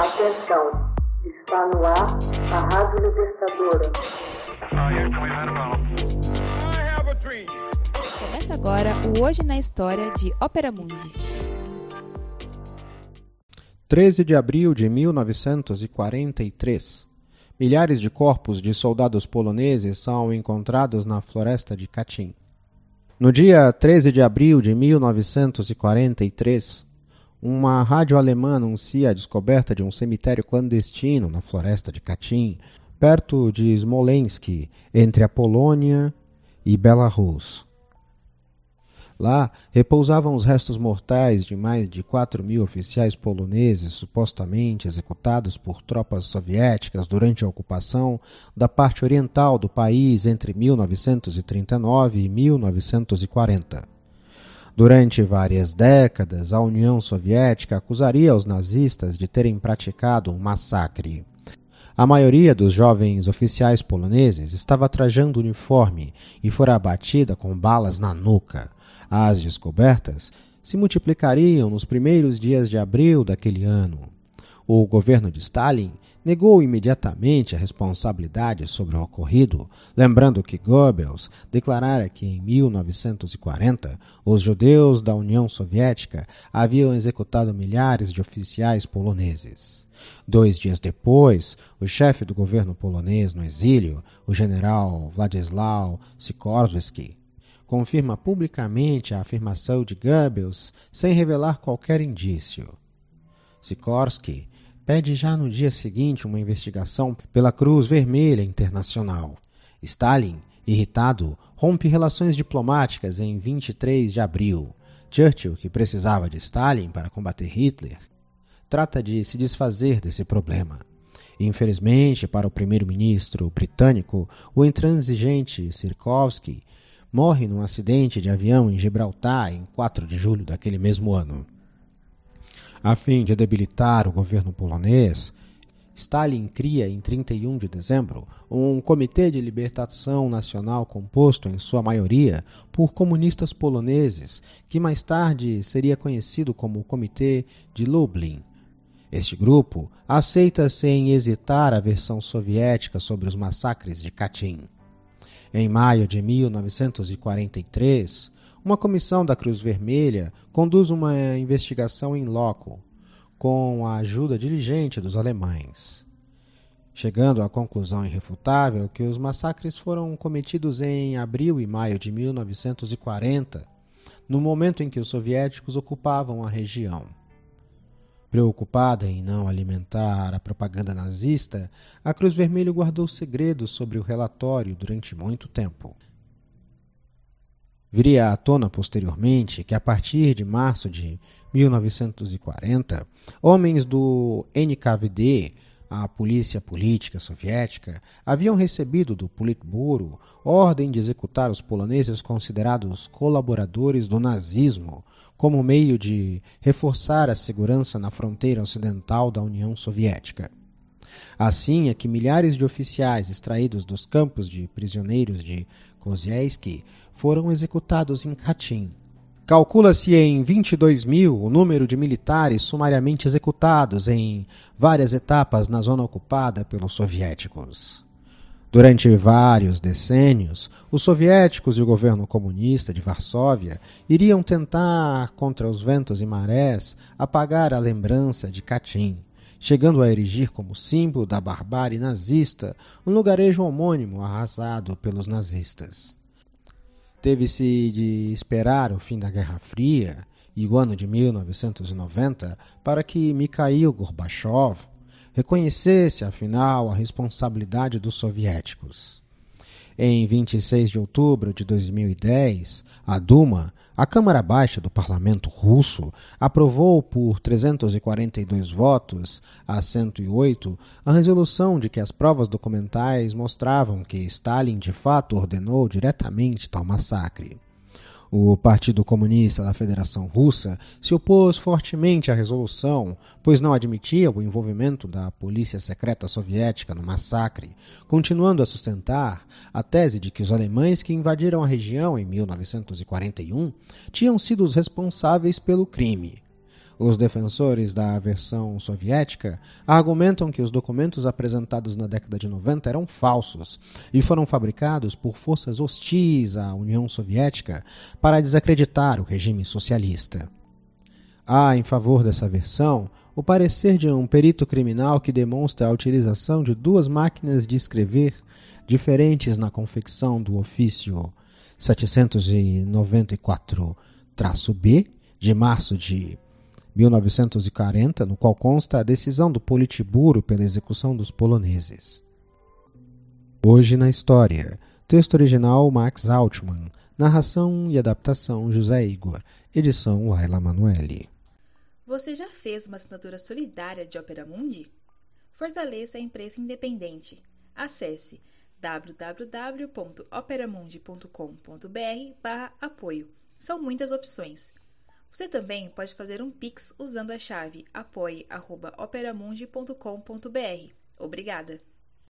Atenção, está no ar a Rádio Libertadora. Começa agora o Hoje na História de Ópera Mundi. 13 de abril de 1943. Milhares de corpos de soldados poloneses são encontrados na floresta de Katyn. No dia 13 de abril de 1943, uma rádio alemã anuncia a descoberta de um cemitério clandestino na floresta de Katyn, perto de Smolensk, entre a Polônia e Belarus. Lá repousavam os restos mortais de mais de 4 mil oficiais poloneses supostamente executados por tropas soviéticas durante a ocupação da parte oriental do país entre 1939 e 1940. Durante várias décadas, a União Soviética acusaria os nazistas de terem praticado um massacre. A maioria dos jovens oficiais poloneses estava trajando uniforme e fora abatida com balas na nuca. As descobertas se multiplicariam nos primeiros dias de abril daquele ano. O governo de Stalin negou imediatamente a responsabilidade sobre o ocorrido, lembrando que Goebbels declarara que em 1940 os judeus da União Soviética haviam executado milhares de oficiais poloneses. Dois dias depois, o chefe do governo polonês no exílio, o general Władysław Sikorski, confirma publicamente a afirmação de Goebbels sem revelar qualquer indício. Sikorsky pede já no dia seguinte uma investigação pela Cruz Vermelha Internacional. Stalin, irritado, rompe relações diplomáticas em 23 de abril. Churchill, que precisava de Stalin para combater Hitler, trata de se desfazer desse problema. Infelizmente, para o primeiro-ministro britânico, o intransigente Sirkovsky morre num acidente de avião em Gibraltar em 4 de julho daquele mesmo ano. A fim de debilitar o governo polonês, Stalin cria em 31 de dezembro um Comitê de Libertação Nacional composto, em sua maioria, por comunistas poloneses, que mais tarde seria conhecido como Comitê de Lublin. Este grupo aceita sem hesitar a versão soviética sobre os massacres de Katyn. Em maio de 1943, uma comissão da Cruz Vermelha conduz uma investigação em loco, com a ajuda diligente dos alemães, chegando à conclusão irrefutável que os massacres foram cometidos em abril e maio de 1940, no momento em que os soviéticos ocupavam a região. Preocupada em não alimentar a propaganda nazista, a Cruz Vermelha guardou segredos sobre o relatório durante muito tempo. Viria à tona posteriormente que, a partir de março de 1940, homens do NKVD, a polícia política soviética, haviam recebido do Politburo ordem de executar os poloneses considerados colaboradores do nazismo, como meio de reforçar a segurança na fronteira ocidental da União Soviética. Assim é que milhares de oficiais extraídos dos campos de prisioneiros de Kozielski foram executados em Katyn. Calcula-se em 22 mil o número de militares sumariamente executados em várias etapas na zona ocupada pelos soviéticos. Durante vários decênios, os soviéticos e o governo comunista de Varsóvia iriam tentar, contra os ventos e marés, apagar a lembrança de Katyn, chegando a erigir como símbolo da barbárie nazista um lugarejo homônimo arrasado pelos nazistas. Teve-se de esperar o fim da Guerra Fria e o ano de 1990 para que Mikhail Gorbachev reconhecesse, afinal, a responsabilidade dos soviéticos. Em 26 de outubro de 2010, a Duma, a Câmara Baixa do Parlamento Russo, aprovou por 342 votos a 108 a resolução de que as provas documentais mostravam que Stalin de fato ordenou diretamente tal massacre. O Partido Comunista da Federação Russa se opôs fortemente à resolução, pois não admitia o envolvimento da polícia secreta soviética no massacre, continuando a sustentar a tese de que os alemães que invadiram a região em 1941 tinham sido os responsáveis pelo crime. Os defensores da versão soviética argumentam que os documentos apresentados na década de 90 eram falsos e foram fabricados por forças hostis à União Soviética para desacreditar o regime socialista. Há, em favor dessa versão, o parecer de um perito criminal que demonstra a utilização de duas máquinas de escrever diferentes na confecção do ofício 794-B de março de 1940, no qual consta a decisão do Politburo pela execução dos poloneses. Hoje na História. Texto original Max Altman. Narração e adaptação José Igor. Edição Laila Manuelle. Você já fez uma assinatura solidária de Opera Mundi? Fortaleça a imprensa independente. Acesse www.operamundi.com.br/apoio. São muitas opções. Você também pode fazer um Pix usando a chave apoie.operamundi.com.br. Obrigada!